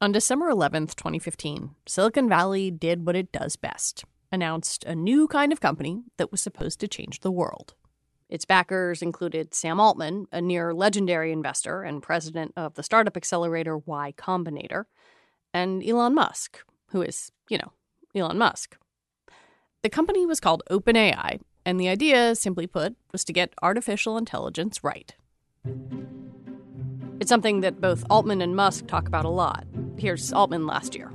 On December 11th, 2015, Silicon Valley did what it does best announced a new kind of company that was supposed to change the world. Its backers included Sam Altman, a near legendary investor and president of the startup accelerator Y Combinator, and Elon Musk, who is, you know, Elon Musk. The company was called OpenAI, and the idea, simply put, was to get artificial intelligence right. It's something that both Altman and Musk talk about a lot. Here's Altman last year.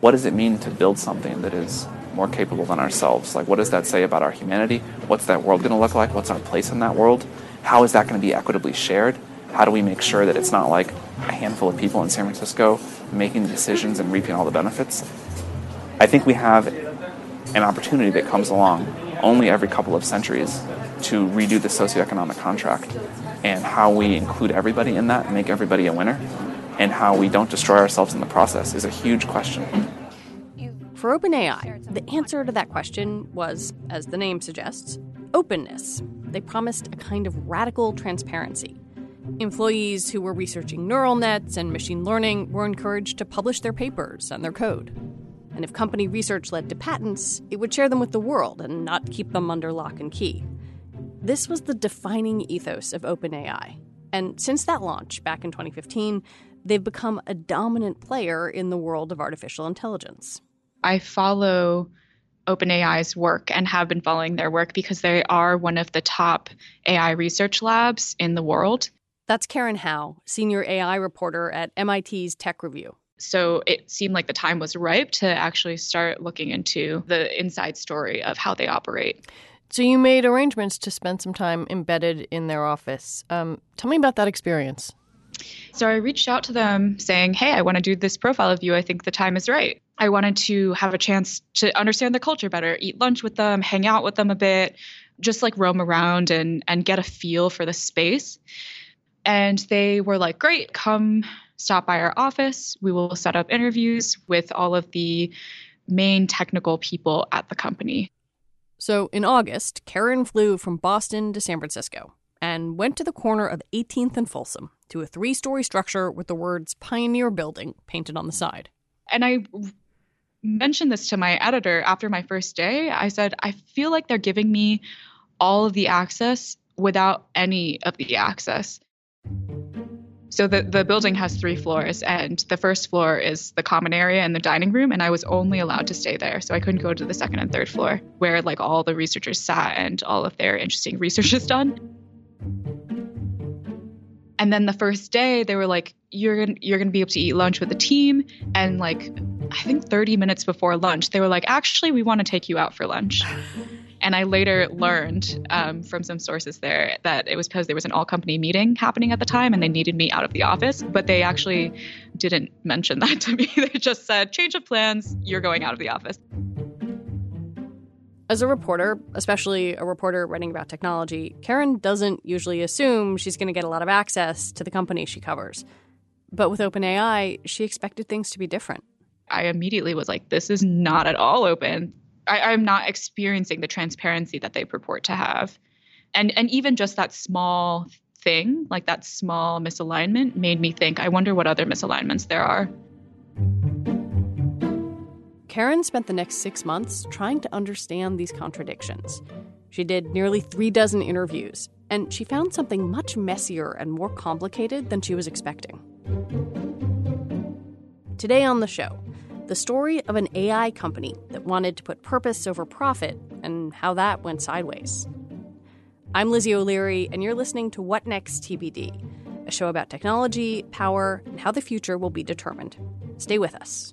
What does it mean to build something that is more capable than ourselves? Like, what does that say about our humanity? What's that world going to look like? What's our place in that world? How is that going to be equitably shared? How do we make sure that it's not like a handful of people in San Francisco making the decisions and reaping all the benefits? I think we have an opportunity that comes along only every couple of centuries to redo the socioeconomic contract and how we include everybody in that and make everybody a winner and how we don't destroy ourselves in the process is a huge question. For OpenAI, the answer to that question was, as the name suggests, openness. They promised a kind of radical transparency. Employees who were researching neural nets and machine learning were encouraged to publish their papers and their code. And if company research led to patents, it would share them with the world and not keep them under lock and key. This was the defining ethos of OpenAI. And since that launch back in 2015, they've become a dominant player in the world of artificial intelligence. I follow OpenAI's work and have been following their work because they are one of the top AI research labs in the world. That's Karen Hao, senior AI reporter at MIT's Tech Review. So it seemed like the time was ripe to actually start looking into the inside story of how they operate. So you made arrangements to spend some time embedded in their office. Um, tell me about that experience. So I reached out to them saying, Hey, I want to do this profile of you. I think the time is right. I wanted to have a chance to understand the culture better, eat lunch with them, hang out with them a bit, just like roam around and, and get a feel for the space. And they were like, Great, come stop by our office. We will set up interviews with all of the main technical people at the company. So in August, Karen flew from Boston to San Francisco and went to the corner of 18th and Folsom to a three story structure with the words Pioneer Building painted on the side. And I mentioned this to my editor after my first day. I said, I feel like they're giving me all of the access without any of the access. So the, the building has three floors, and the first floor is the common area and the dining room, and I was only allowed to stay there. So I couldn't go to the second and third floor where like all the researchers sat and all of their interesting research is done. And then the first day they were like, You're gonna you're gonna be able to eat lunch with the team. And like I think 30 minutes before lunch, they were like, actually, we want to take you out for lunch. And I later learned um, from some sources there that it was because there was an all company meeting happening at the time and they needed me out of the office. But they actually didn't mention that to me. they just said, change of plans, you're going out of the office. As a reporter, especially a reporter writing about technology, Karen doesn't usually assume she's going to get a lot of access to the company she covers. But with OpenAI, she expected things to be different. I immediately was like, this is not at all open. I, I'm not experiencing the transparency that they purport to have. And and even just that small thing, like that small misalignment, made me think, I wonder what other misalignments there are. Karen spent the next six months trying to understand these contradictions. She did nearly three dozen interviews, and she found something much messier and more complicated than she was expecting. Today on the show, the story of an AI company that wanted to put purpose over profit and how that went sideways. I'm Lizzie O'Leary, and you're listening to What Next TBD, a show about technology, power, and how the future will be determined. Stay with us.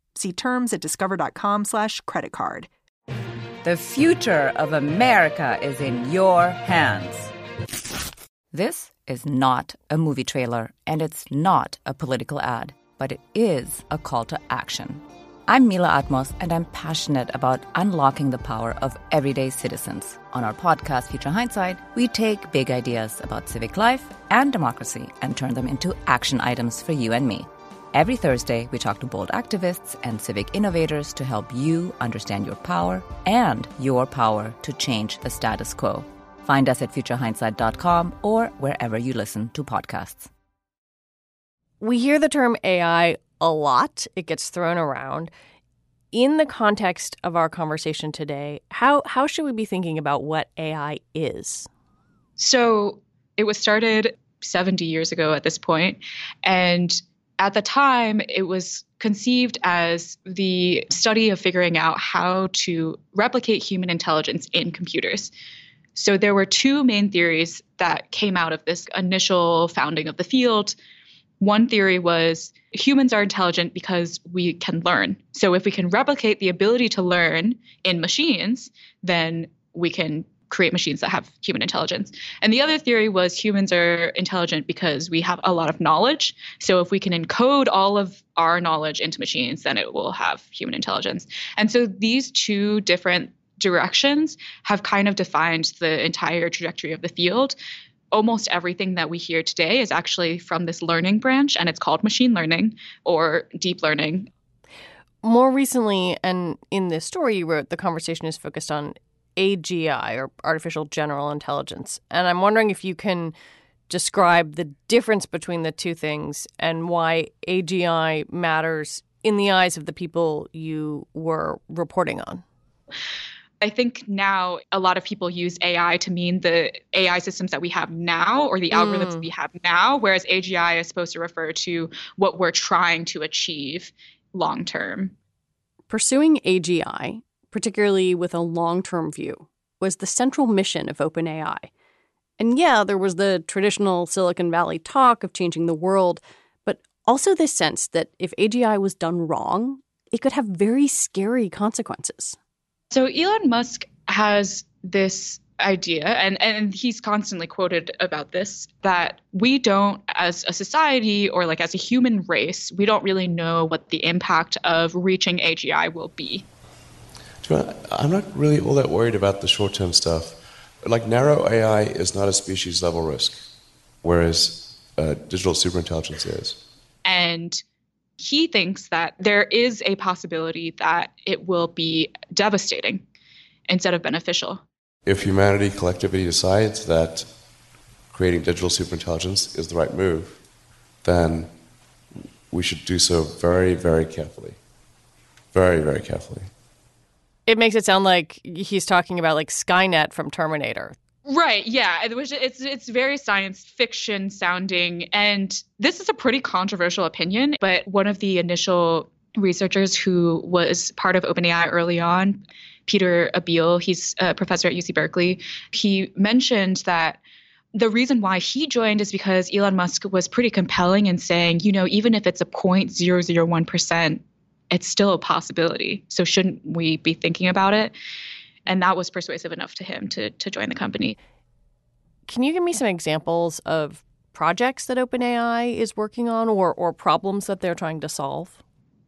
See terms at discover.com/slash credit card. The future of America is in your hands. This is not a movie trailer, and it's not a political ad, but it is a call to action. I'm Mila Atmos, and I'm passionate about unlocking the power of everyday citizens. On our podcast, Future Hindsight, we take big ideas about civic life and democracy and turn them into action items for you and me. Every Thursday, we talk to bold activists and civic innovators to help you understand your power and your power to change the status quo. Find us at futurehindsight.com or wherever you listen to podcasts. We hear the term AI a lot, it gets thrown around. In the context of our conversation today, how, how should we be thinking about what AI is? So, it was started 70 years ago at this point, and at the time, it was conceived as the study of figuring out how to replicate human intelligence in computers. So there were two main theories that came out of this initial founding of the field. One theory was humans are intelligent because we can learn. So if we can replicate the ability to learn in machines, then we can create machines that have human intelligence. And the other theory was humans are intelligent because we have a lot of knowledge. So if we can encode all of our knowledge into machines, then it will have human intelligence. And so these two different directions have kind of defined the entire trajectory of the field. Almost everything that we hear today is actually from this learning branch, and it's called machine learning or deep learning. More recently, and in this story you wrote, the conversation is focused on AGI or artificial general intelligence. And I'm wondering if you can describe the difference between the two things and why AGI matters in the eyes of the people you were reporting on. I think now a lot of people use AI to mean the AI systems that we have now or the algorithms mm. we have now, whereas AGI is supposed to refer to what we're trying to achieve long term. Pursuing AGI particularly with a long term view, was the central mission of OpenAI. And yeah, there was the traditional Silicon Valley talk of changing the world, but also this sense that if AGI was done wrong, it could have very scary consequences. So Elon Musk has this idea and and he's constantly quoted about this that we don't as a society or like as a human race we don't really know what the impact of reaching AGI will be I'm not really all that worried about the short term stuff. Like, narrow AI is not a species level risk, whereas uh, digital superintelligence is. And he thinks that there is a possibility that it will be devastating instead of beneficial. If humanity collectively decides that creating digital superintelligence is the right move, then we should do so very, very carefully. Very, very carefully. It makes it sound like he's talking about like Skynet from Terminator. Right, yeah. It's it's very science fiction sounding and this is a pretty controversial opinion, but one of the initial researchers who was part of OpenAI early on, Peter Abbeel, he's a professor at UC Berkeley, he mentioned that the reason why he joined is because Elon Musk was pretty compelling in saying, you know, even if it's a 0.001% it's still a possibility. So shouldn't we be thinking about it? And that was persuasive enough to him to to join the company. Can you give me some examples of projects that OpenAI is working on or or problems that they're trying to solve?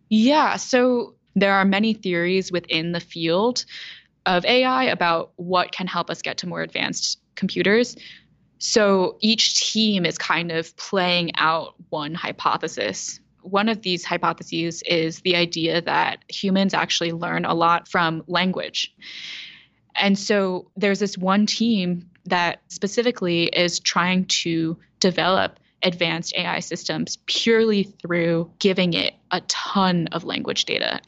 Yeah, so there are many theories within the field of AI about what can help us get to more advanced computers. So each team is kind of playing out one hypothesis one of these hypotheses is the idea that humans actually learn a lot from language. And so there's this one team that specifically is trying to develop advanced AI systems purely through giving it a ton of language data.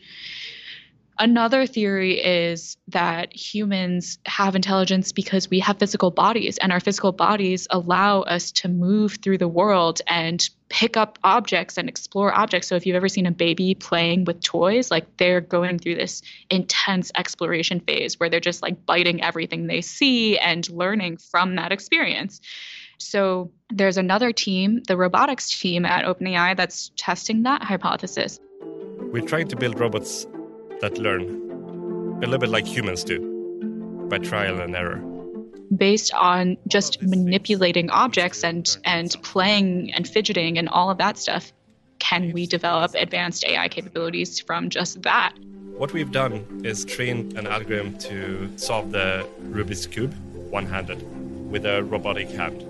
Another theory is that humans have intelligence because we have physical bodies, and our physical bodies allow us to move through the world and pick up objects and explore objects. So, if you've ever seen a baby playing with toys, like they're going through this intense exploration phase where they're just like biting everything they see and learning from that experience. So, there's another team, the robotics team at OpenAI, that's testing that hypothesis. We're trying to build robots that learn a little bit like humans do. by trial and error. Based on just manipulating objects and, and playing and fidgeting and all of that stuff, can we develop advanced AI capabilities from just that? What we've done is train an algorithm to solve the Rubik's Cube one handed with a robotic hand.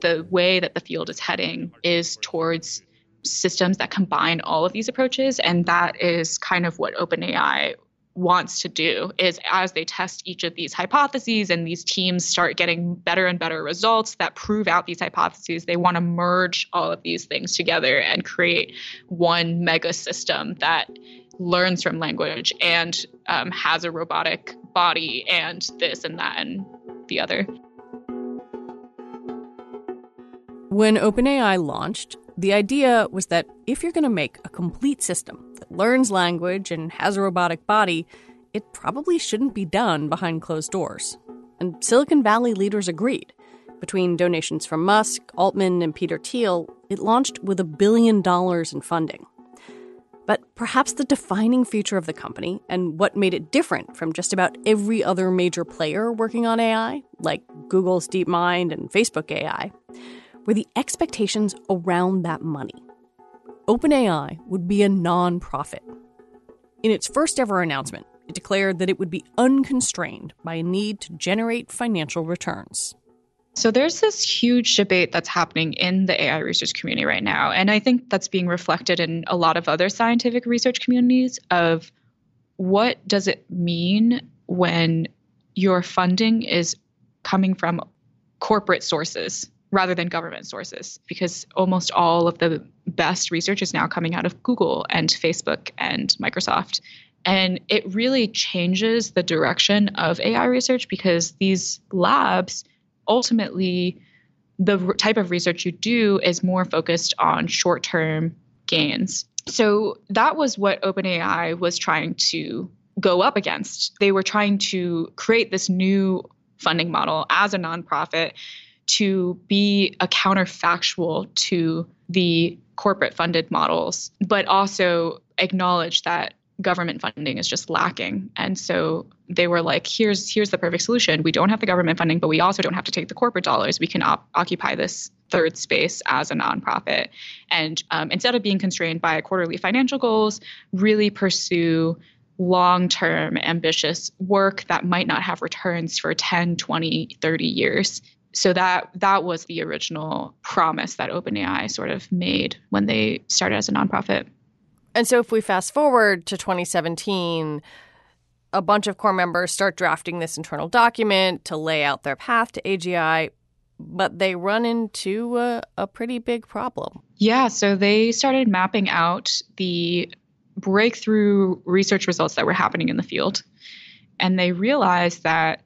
The way that the field is heading is towards systems that combine all of these approaches. And that is kind of what OpenAI wants to do is as they test each of these hypotheses and these teams start getting better and better results that prove out these hypotheses they want to merge all of these things together and create one mega system that learns from language and um, has a robotic body and this and that and the other when OpenAI launched, the idea was that if you're going to make a complete system that learns language and has a robotic body, it probably shouldn't be done behind closed doors. And Silicon Valley leaders agreed. Between donations from Musk, Altman, and Peter Thiel, it launched with a billion dollars in funding. But perhaps the defining feature of the company and what made it different from just about every other major player working on AI, like Google's DeepMind and Facebook AI, were the expectations around that money. OpenAI would be a nonprofit. In its first ever announcement, it declared that it would be unconstrained by a need to generate financial returns. So there's this huge debate that's happening in the AI research community right now. And I think that's being reflected in a lot of other scientific research communities of what does it mean when your funding is coming from corporate sources rather than government sources because almost all of the best research is now coming out of Google and Facebook and Microsoft. And it really changes the direction of AI research because these labs ultimately, the type of research you do is more focused on short term gains. So that was what OpenAI was trying to go up against. They were trying to create this new funding model as a nonprofit to be a counterfactual to the corporate funded models, but also acknowledge that government funding is just lacking. And so they were like, here's here's the perfect solution. We don't have the government funding, but we also don't have to take the corporate dollars. We can op- occupy this third space as a nonprofit. And um, instead of being constrained by quarterly financial goals, really pursue long term ambitious work that might not have returns for 10, 20, 30 years so that that was the original promise that OpenAI sort of made when they started as a nonprofit. And so if we fast forward to 2017, a bunch of core members start drafting this internal document to lay out their path to AGI, but they run into a, a pretty big problem. Yeah, so they started mapping out the breakthrough research results that were happening in the field. And they realized that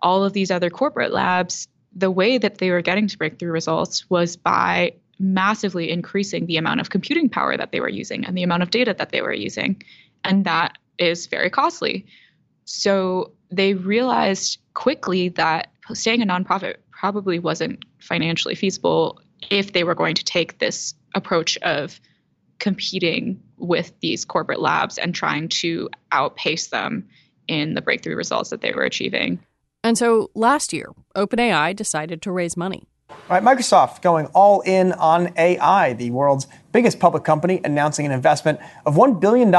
all of these other corporate labs the way that they were getting to breakthrough results was by massively increasing the amount of computing power that they were using and the amount of data that they were using. And that is very costly. So they realized quickly that staying a nonprofit probably wasn't financially feasible if they were going to take this approach of competing with these corporate labs and trying to outpace them in the breakthrough results that they were achieving. And so last year, OpenAI decided to raise money. All right, Microsoft going all in on AI, the world's biggest public company announcing an investment of $1 billion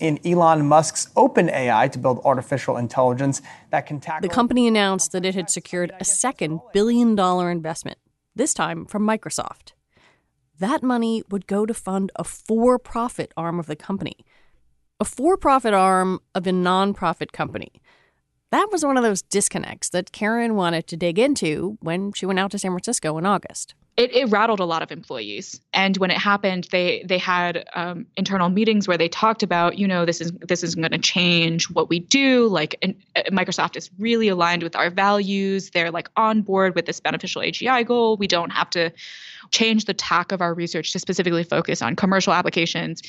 in Elon Musk's OpenAI to build artificial intelligence that can tackle. The company announced that it had secured a second billion dollar investment, this time from Microsoft. That money would go to fund a for profit arm of the company, a for profit arm of a nonprofit company that was one of those disconnects that Karen wanted to dig into when she went out to San Francisco in August. It, it rattled a lot of employees, and when it happened, they they had um, internal meetings where they talked about, you know, this is this isn't going to change what we do. Like, and, uh, Microsoft is really aligned with our values. They're like on board with this beneficial AGI goal. We don't have to change the tack of our research to specifically focus on commercial applications.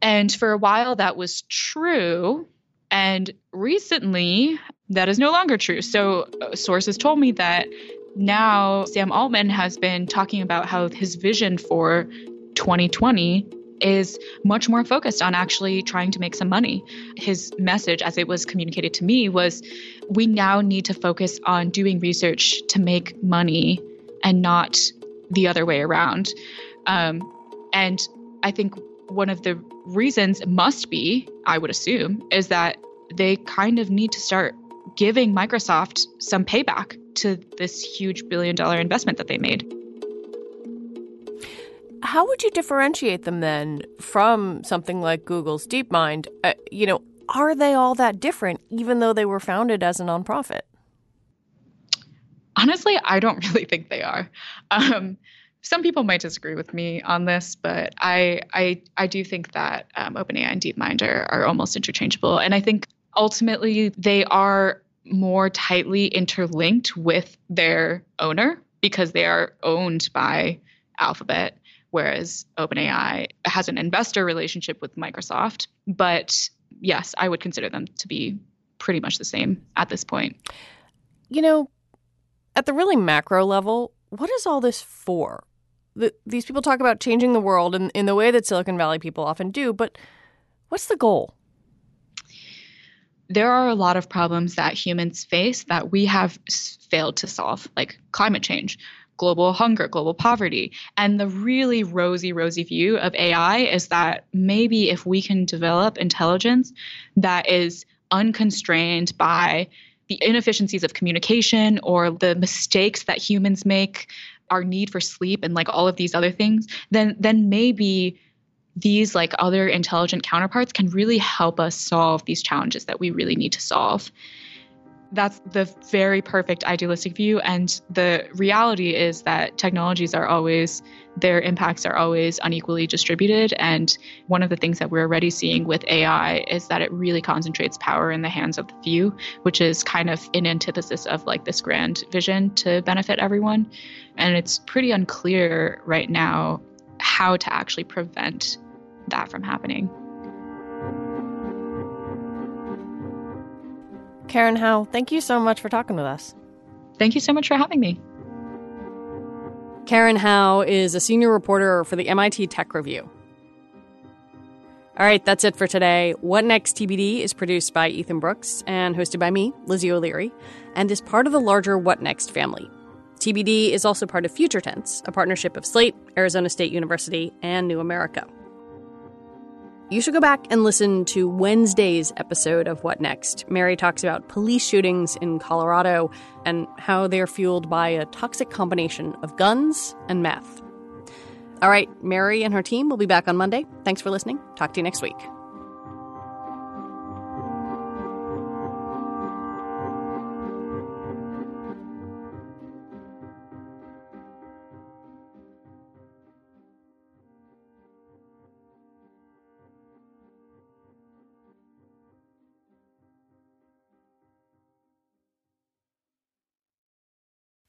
And for a while, that was true and recently, that is no longer true. So, uh, sources told me that now Sam Altman has been talking about how his vision for 2020 is much more focused on actually trying to make some money. His message, as it was communicated to me, was we now need to focus on doing research to make money and not the other way around. Um, and I think one of the reasons must be, I would assume, is that they kind of need to start giving Microsoft some payback to this huge billion dollar investment that they made. How would you differentiate them then from something like Google's DeepMind? Uh, you know, are they all that different, even though they were founded as a nonprofit? Honestly, I don't really think they are. Um, some people might disagree with me on this, but I I I do think that um, OpenAI and DeepMind are, are almost interchangeable, and I think ultimately they are more tightly interlinked with their owner because they are owned by Alphabet, whereas OpenAI has an investor relationship with Microsoft. But yes, I would consider them to be pretty much the same at this point. You know, at the really macro level, what is all this for? The, these people talk about changing the world in, in the way that Silicon Valley people often do, but what's the goal? There are a lot of problems that humans face that we have failed to solve, like climate change, global hunger, global poverty. And the really rosy, rosy view of AI is that maybe if we can develop intelligence that is unconstrained by the inefficiencies of communication or the mistakes that humans make our need for sleep and like all of these other things, then then maybe these like other intelligent counterparts can really help us solve these challenges that we really need to solve. That's the very perfect idealistic view. And the reality is that technologies are always, their impacts are always unequally distributed. And one of the things that we're already seeing with AI is that it really concentrates power in the hands of the few, which is kind of in antithesis of like this grand vision to benefit everyone. And it's pretty unclear right now how to actually prevent that from happening. Karen Hao, thank you so much for talking with us. Thank you so much for having me. Karen Hao is a senior reporter for the MIT Tech Review. All right, that's it for today. What Next TBD is produced by Ethan Brooks and hosted by me, Lizzie O'Leary, and is part of the larger What Next family. TBD is also part of Future Tense, a partnership of Slate, Arizona State University, and New America. You should go back and listen to Wednesday's episode of What Next. Mary talks about police shootings in Colorado and how they're fueled by a toxic combination of guns and meth. All right, Mary and her team will be back on Monday. Thanks for listening. Talk to you next week.